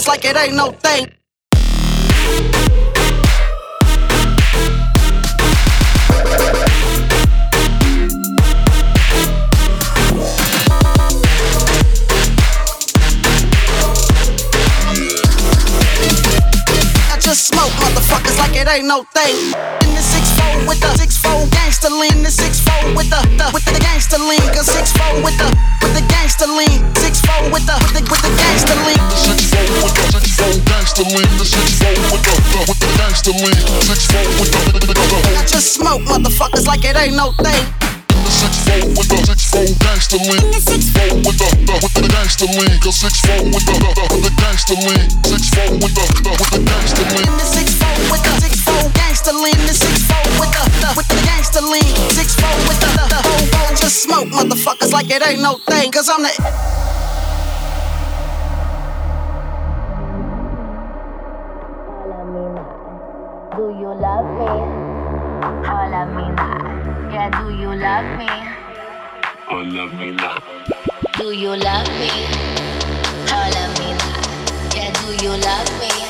just like it ain't no thing. I just smoke motherfuckers like it ain't no thing. to. Six four with the the, the smoke, motherfuckers, like it ain't no thing. Six four with the six four lean. Six four with the the with the lean. Cause six four with the the with the lean. Six four with the the with the lean. Six four with the six four lean. Six four with the the with the lean. Six four with the the whole just smoke, motherfuckers, like it ain't no thing. Cause I'm the do you love me? Oh, love me not. Yeah, do you love me? Oh, love me not. Do you love me? Oh, love me not. Yeah, do you love me?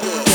back,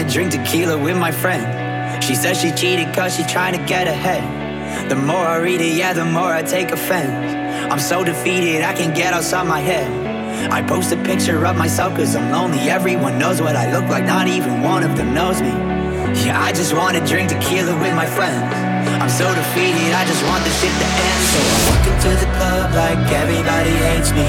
wanna drink tequila with my friend. She says she cheated cause she trying to get ahead. The more I read it, yeah, the more I take offense. I'm so defeated, I can't get outside my head. I post a picture of myself cause I'm lonely. Everyone knows what I look like, not even one of them knows me. Yeah, I just wanna drink tequila with my friends. I'm so defeated, I just want this shit to end. So I walk into the club like everybody hates me.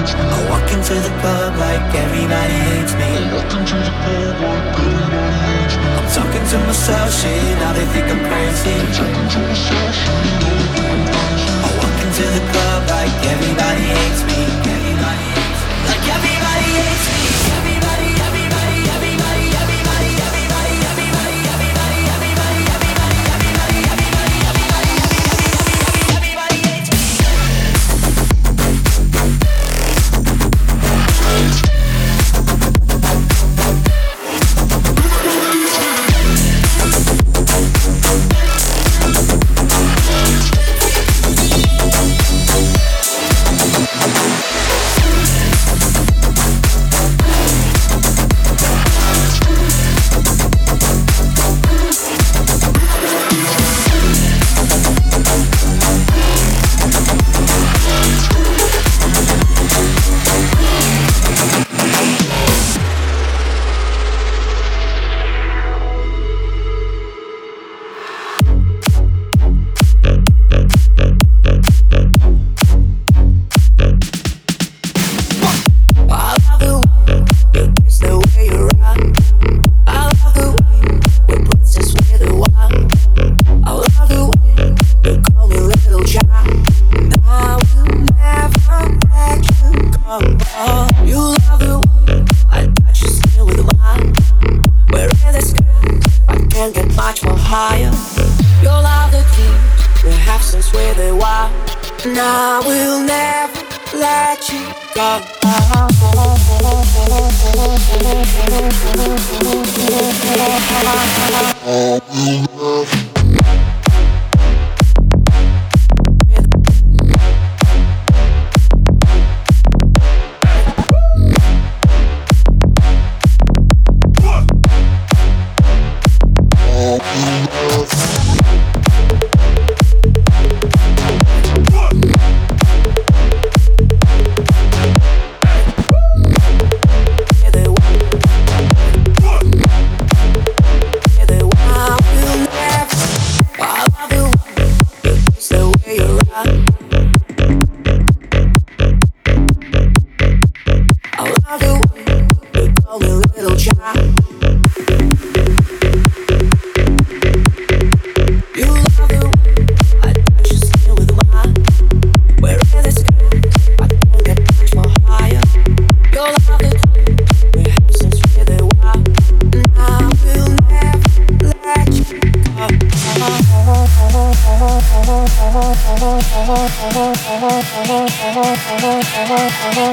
I'm walking to the club like everybody hates me. I'm walking to the club like everybody hates me. I'm talking to myself, shit, now they think I'm crazy. I'm talking to myself, shit, now they think I'm crazy. I'm the club like everybody hates me. Oh, oh, oh, oh.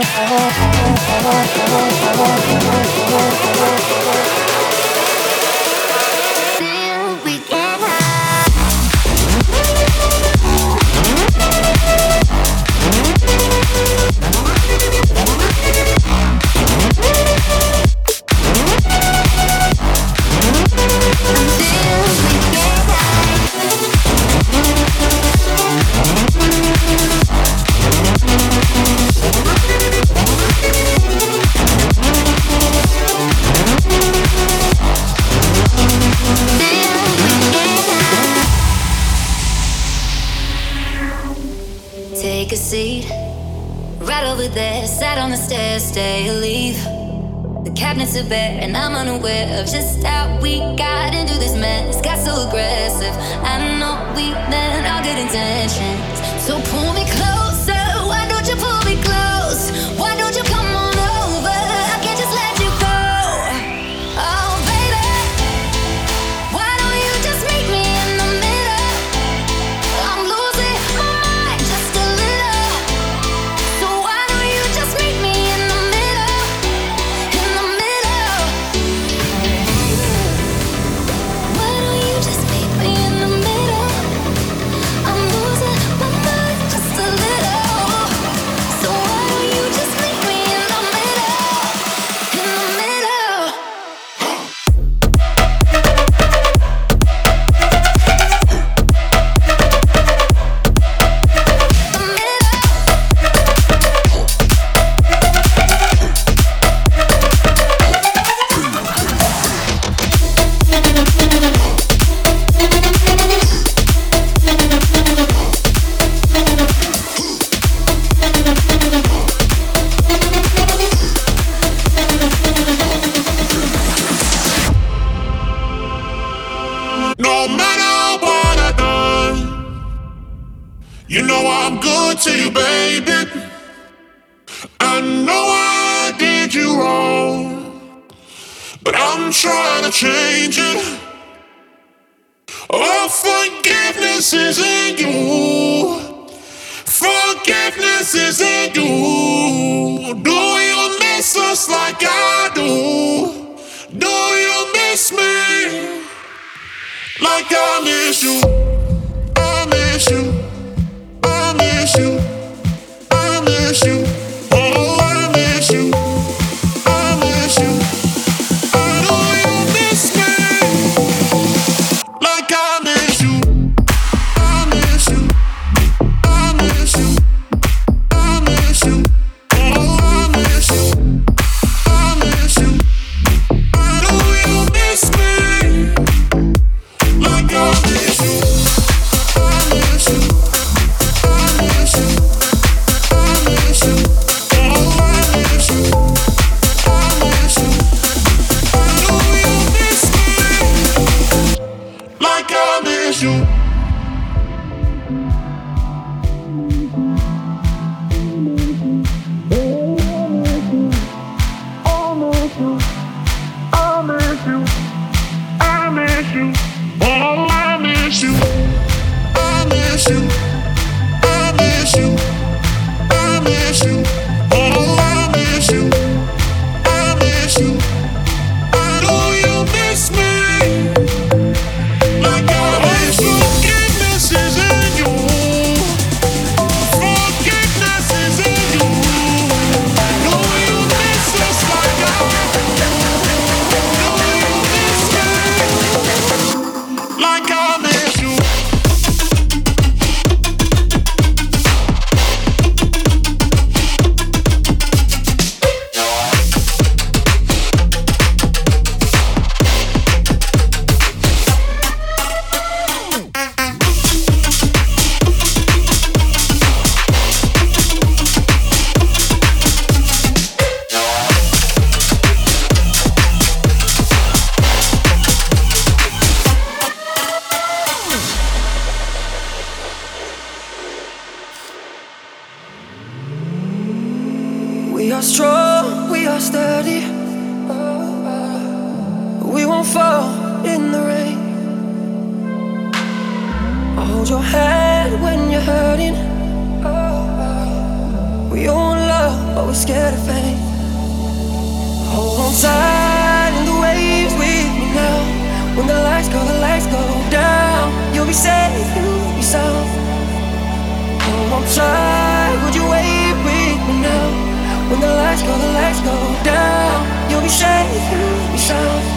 always scared of fame. Hold on tight in the waves with me now. When the lights go, the lights go down. You'll be safe, you'll be sound. Hold on tight, would you wave with me now? When the lights go, the lights go down. You'll be safe, you'll be sound.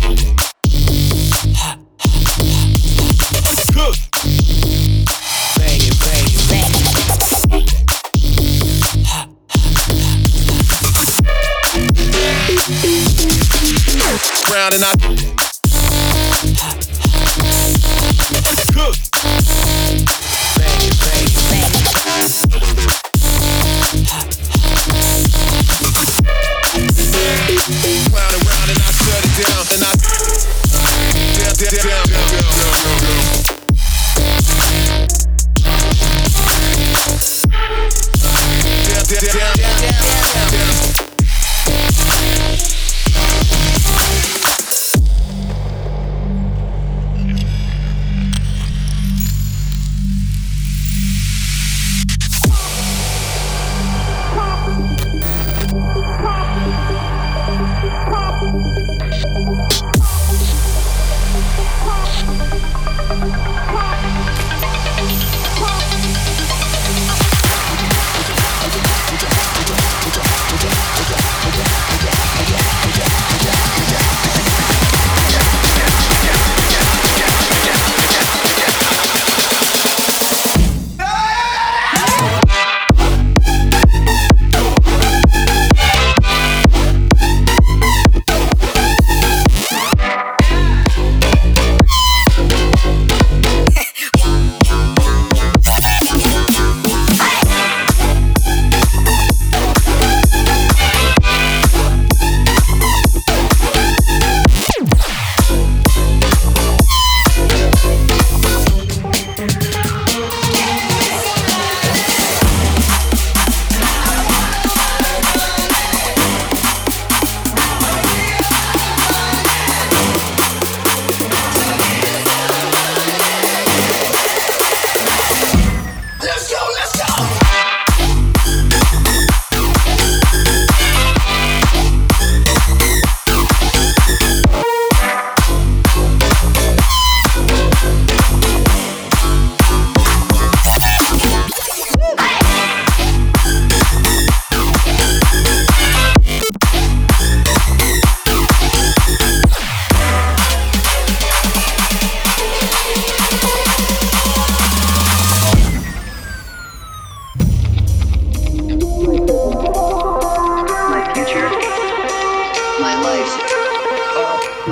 around and I.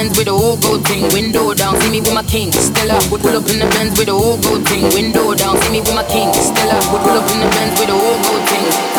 Benz with a whole gold thing. Window down, see me with my king, still up. Pull up in the Benz with a whole gold thing. Window down, see me with my king, still up. Pull up in the Benz with a whole gold thing.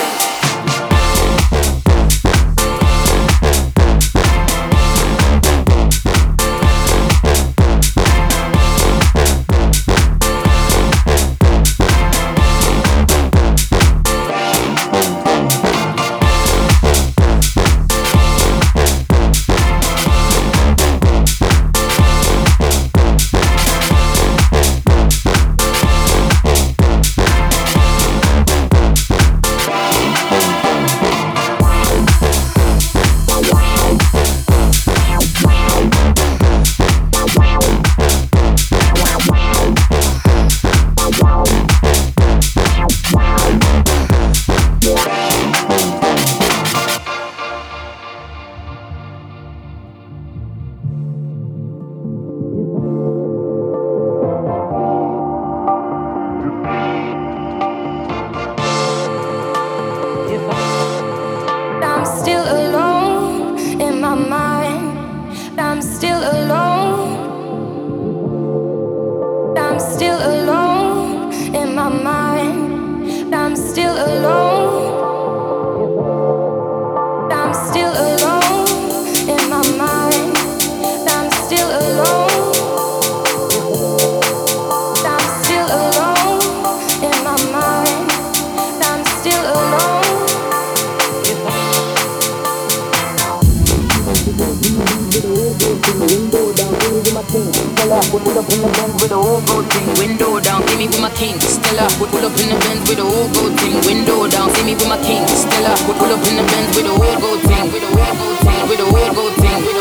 king. Tell her, pull up in the Benz with the old gold thing. Window down, see me with my king. Tell her, pull up in the Benz with the old gold thing. Window down, see me with my king. Tell her, pull up in the Benz with the old gold thing. With the old gold thing. With the old gold thing. With the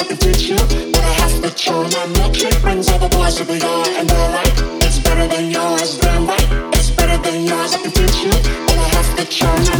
to complete you But I have to show my brings all the boys to the yard And it's better than yours, damn right. It's better than yours, I can teach you But I have to show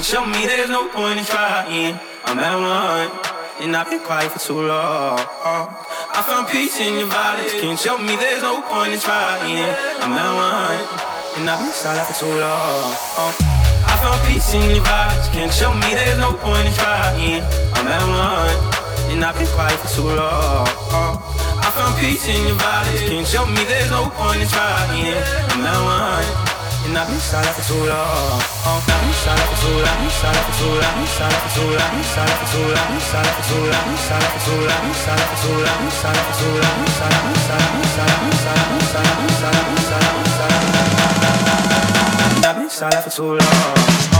Can't show me there's no point in trying. I'm at one, and I've been quiet for too long. I found peace in your vibes. Can't show me there's no point in trying. I'm at one, and I've been silent for too long. I found peace in your vibes. Can't show me there's no point in trying. I'm at one, and I've been quiet for too long. I found peace in your vibes. Can't show me there's no point in trying. I'm at one. And I've been silent for too long. I've been silent for too long. I've been silent for too long. I've been silent for too long. I've been silent for too long. I've been silent for too long. I've been silent for too long. I've been silent for too long. I've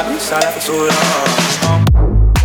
I'm sala, sala,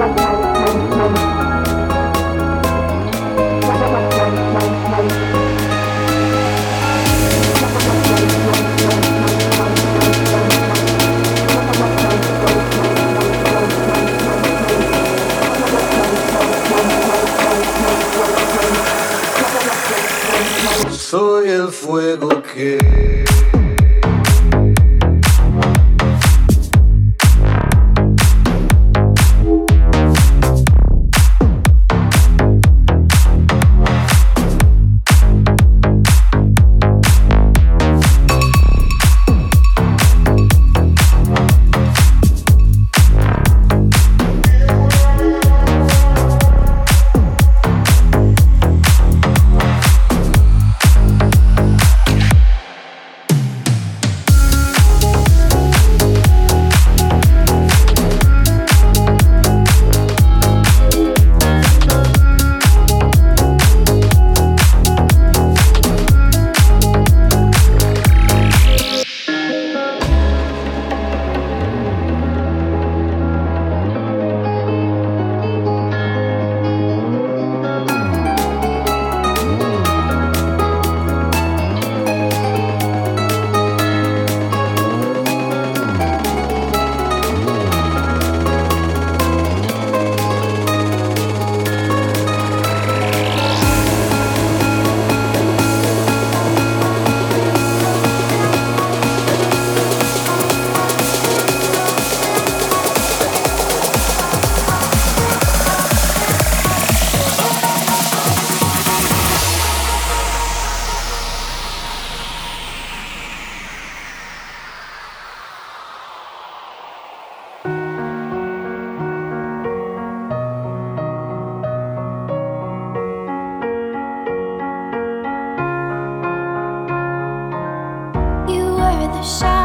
Bye. el fuego que 下